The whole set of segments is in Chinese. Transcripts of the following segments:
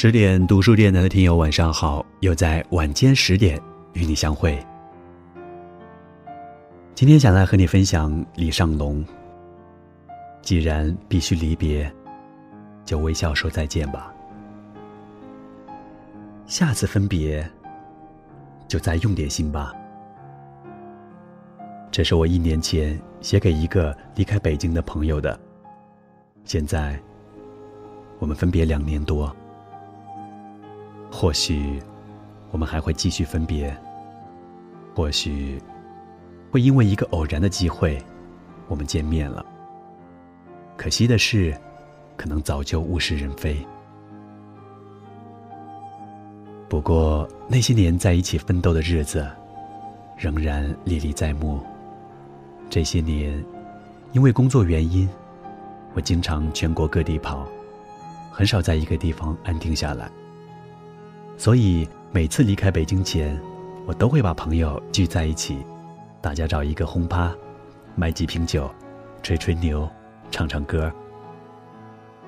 十点读书电台的听友，晚上好！又在晚间十点与你相会。今天想来和你分享李尚龙。既然必须离别，就微笑说再见吧。下次分别，就再用点心吧。这是我一年前写给一个离开北京的朋友的。现在，我们分别两年多。或许，我们还会继续分别。或许，会因为一个偶然的机会，我们见面了。可惜的是，可能早就物是人非。不过，那些年在一起奋斗的日子，仍然历历在目。这些年，因为工作原因，我经常全国各地跑，很少在一个地方安定下来。所以每次离开北京前，我都会把朋友聚在一起，大家找一个轰趴，买几瓶酒，吹吹牛，唱唱歌。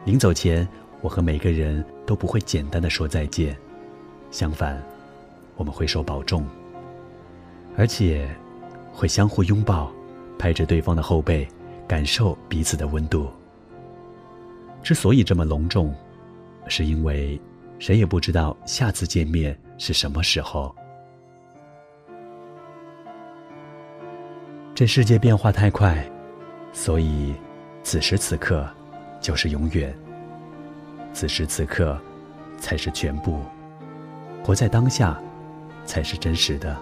临走前，我和每个人都不会简单的说再见，相反，我们会说保重，而且会相互拥抱。拍着对方的后背，感受彼此的温度。之所以这么隆重，是因为谁也不知道下次见面是什么时候。这世界变化太快，所以此时此刻就是永远。此时此刻才是全部，活在当下才是真实的。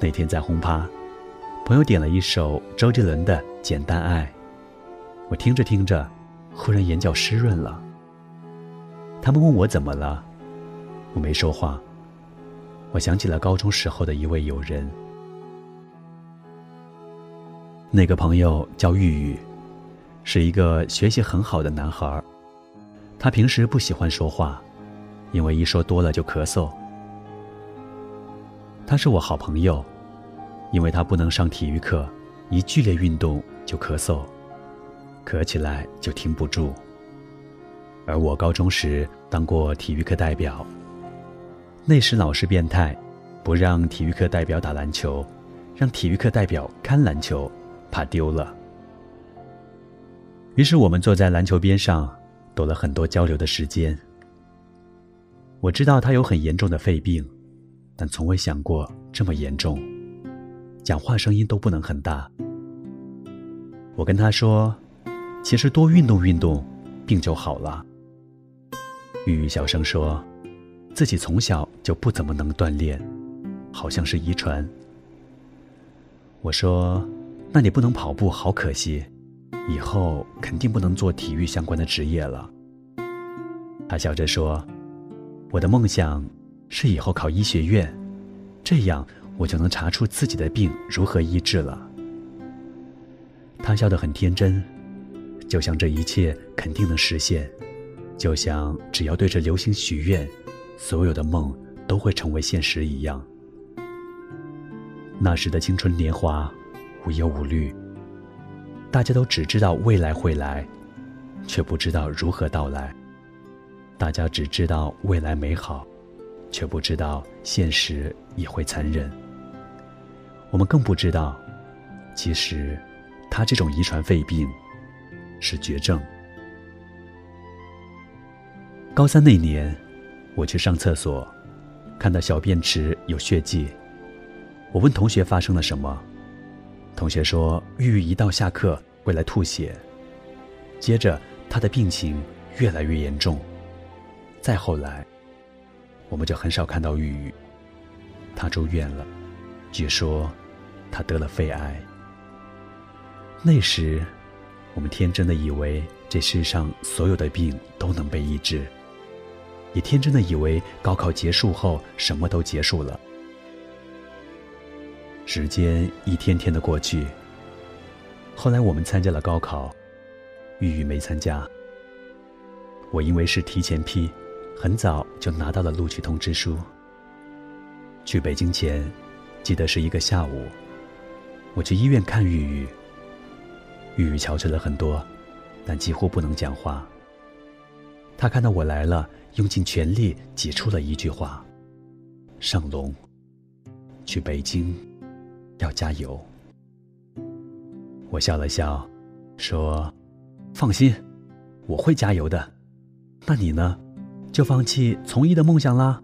那天在轰趴。朋友点了一首周杰伦的《简单爱》，我听着听着，忽然眼角湿润了。他们问我怎么了，我没说话。我想起了高中时候的一位友人，那个朋友叫玉玉，是一个学习很好的男孩。他平时不喜欢说话，因为一说多了就咳嗽。他是我好朋友。因为他不能上体育课，一剧烈运动就咳嗽，咳起来就停不住。而我高中时当过体育课代表，那时老师变态，不让体育课代表打篮球，让体育课代表看篮球，怕丢了。于是我们坐在篮球边上，多了很多交流的时间。我知道他有很严重的肺病，但从未想过这么严重。讲话声音都不能很大。我跟他说：“其实多运动运动，病就好了。”玉玉小声说：“自己从小就不怎么能锻炼，好像是遗传。”我说：“那你不能跑步，好可惜，以后肯定不能做体育相关的职业了。”他笑着说：“我的梦想是以后考医学院，这样。”我就能查出自己的病如何医治了。他笑得很天真，就像这一切肯定能实现，就像只要对着流星许愿，所有的梦都会成为现实一样。那时的青春年华，无忧无虑，大家都只知道未来会来，却不知道如何到来。大家只知道未来美好，却不知道现实也会残忍。我们更不知道，其实，他这种遗传肺病是绝症。高三那年，我去上厕所，看到小便池有血迹，我问同学发生了什么，同学说玉玉一到下课会来吐血，接着他的病情越来越严重，再后来，我们就很少看到玉玉，他住院了。据说，他得了肺癌。那时，我们天真的以为这世上所有的病都能被医治，也天真的以为高考结束后什么都结束了。时间一天天的过去。后来我们参加了高考，玉玉没参加。我因为是提前批，很早就拿到了录取通知书。去北京前。记得是一个下午，我去医院看玉玉。玉玉憔悴了很多，但几乎不能讲话。他看到我来了，用尽全力挤出了一句话：“上龙，去北京，要加油。”我笑了笑，说：“放心，我会加油的。那你呢？就放弃从医的梦想啦？”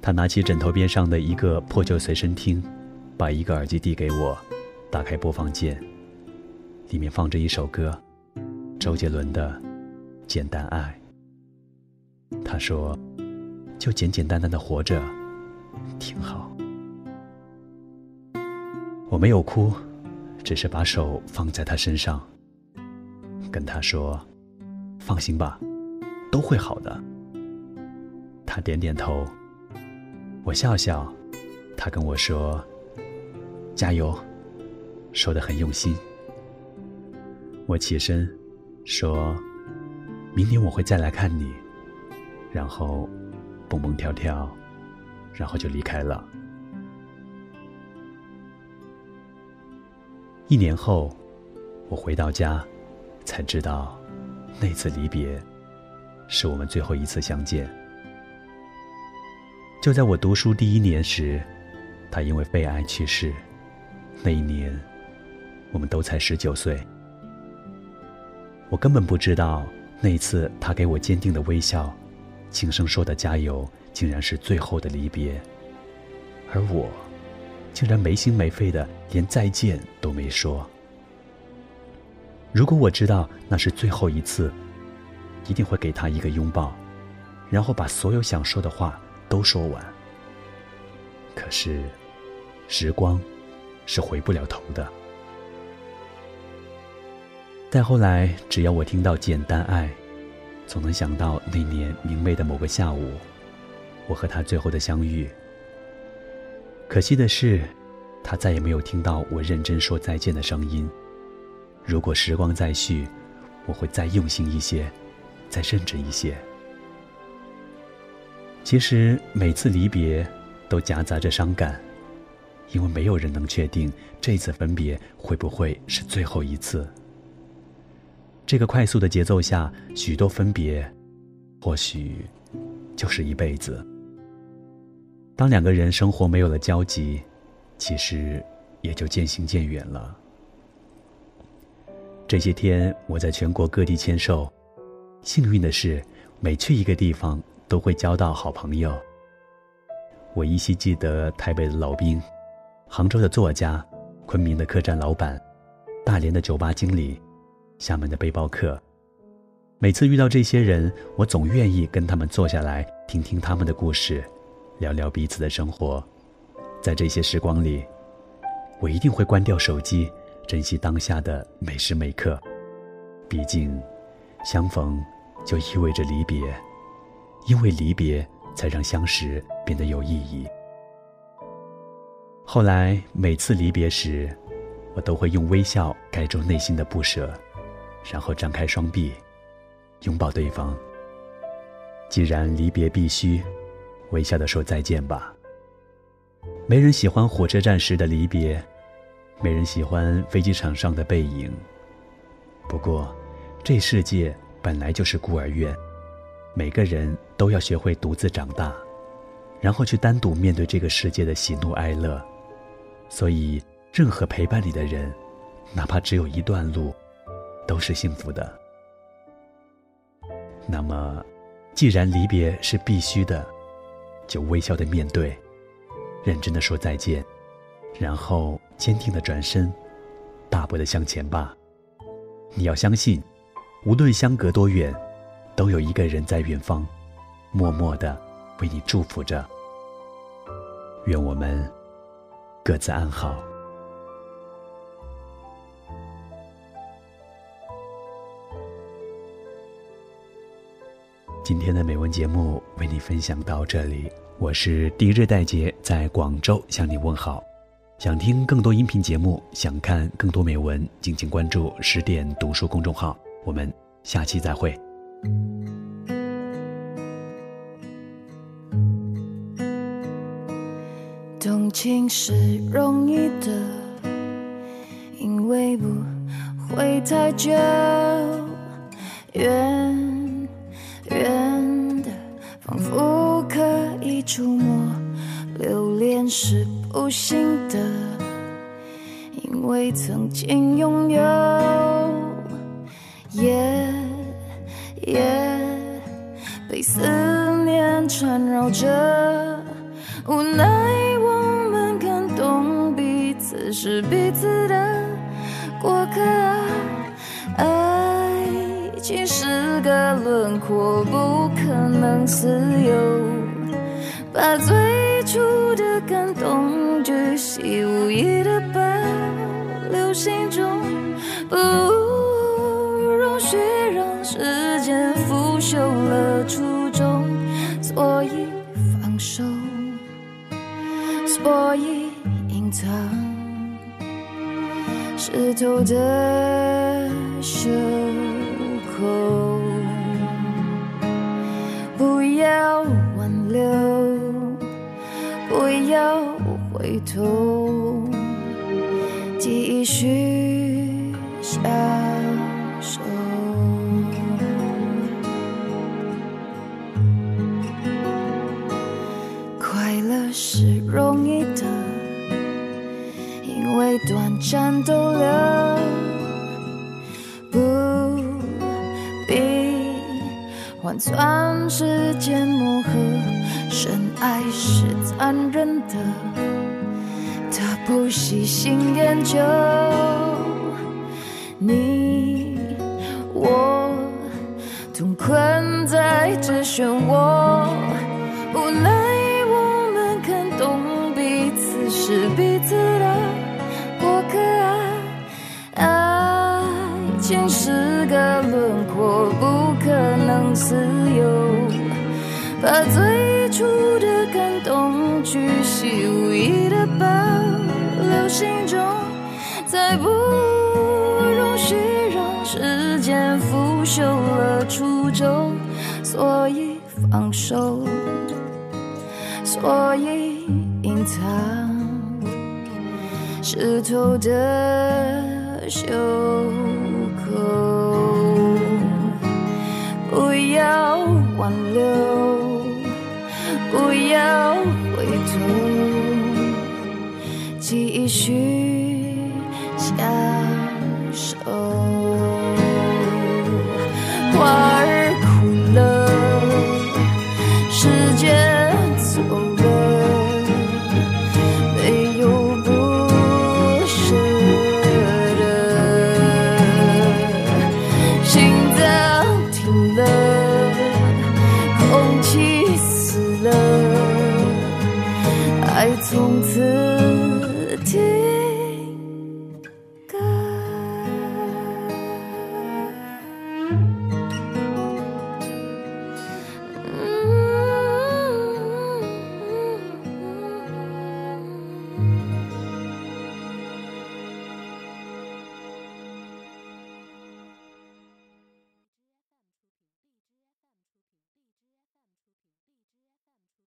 他拿起枕头边上的一个破旧随身听，把一个耳机递给我，打开播放键，里面放着一首歌。周杰伦的《简单爱》，他说：“就简简单单的活着，挺好。”我没有哭，只是把手放在他身上，跟他说：“放心吧，都会好的。”他点点头，我笑笑，他跟我说：“加油。”说的很用心。我起身。说：“明年我会再来看你。”然后，蹦蹦跳跳，然后就离开了。一年后，我回到家，才知道，那次离别，是我们最后一次相见。就在我读书第一年时，他因为肺癌去世。那一年，我们都才十九岁。我根本不知道，那一次他给我坚定的微笑，轻声说的“加油”，竟然是最后的离别。而我，竟然没心没肺的连再见都没说。如果我知道那是最后一次，一定会给他一个拥抱，然后把所有想说的话都说完。可是，时光是回不了头的。再后来，只要我听到《简单爱》，总能想到那年明媚的某个下午，我和他最后的相遇。可惜的是，他再也没有听到我认真说再见的声音。如果时光再续，我会再用心一些，再认真一些。其实每次离别，都夹杂着伤感，因为没有人能确定这次分别会不会是最后一次。这个快速的节奏下，许多分别，或许就是一辈子。当两个人生活没有了交集，其实也就渐行渐远了。这些天我在全国各地签售，幸运的是，每去一个地方都会交到好朋友。我依稀记得台北的老兵，杭州的作家，昆明的客栈老板，大连的酒吧经理。厦门的背包客，每次遇到这些人，我总愿意跟他们坐下来，听听他们的故事，聊聊彼此的生活。在这些时光里，我一定会关掉手机，珍惜当下的每时每刻。毕竟，相逢就意味着离别，因为离别才让相识变得有意义。后来每次离别时，我都会用微笑盖住内心的不舍。然后张开双臂，拥抱对方。既然离别必须，微笑的说再见吧。没人喜欢火车站时的离别，没人喜欢飞机场上的背影。不过，这世界本来就是孤儿院，每个人都要学会独自长大，然后去单独面对这个世界的喜怒哀乐。所以，任何陪伴你的人，哪怕只有一段路。都是幸福的。那么，既然离别是必须的，就微笑的面对，认真的说再见，然后坚定的转身，大步的向前吧。你要相信，无论相隔多远，都有一个人在远方，默默的为你祝福着。愿我们各自安好。今天的美文节目为你分享到这里，我是第日代杰，在广州向你问好。想听更多音频节目，想看更多美文，敬请关注十点读书公众号。我们下期再会。动情是容易的，因为不会太久。远远触摸。留恋是不幸的，因为曾经拥有，夜夜被思念缠绕着，无奈我们感动彼此是彼此的过客。爱情是个轮廓，不可能自由。把最初的感动巨细无遗的保留心中，不容许让时间腐朽了初衷，所以放手，所以隐藏湿透的袖口，不要挽留，不要回头，继续相守。快乐是容易的，因为短暂逗留，不必换算时间磨合。深爱是残忍的，他不细心研究。你我同困在这漩涡，无奈我们看懂彼此是彼此的过客啊。爱情是个轮廓，不可能自由。把最初的感动巨细无遗的保留心中，再不容许让时间腐朽了初衷，所以放手，所以隐藏湿透的袖口，不要挽留。不要回头，继续相守。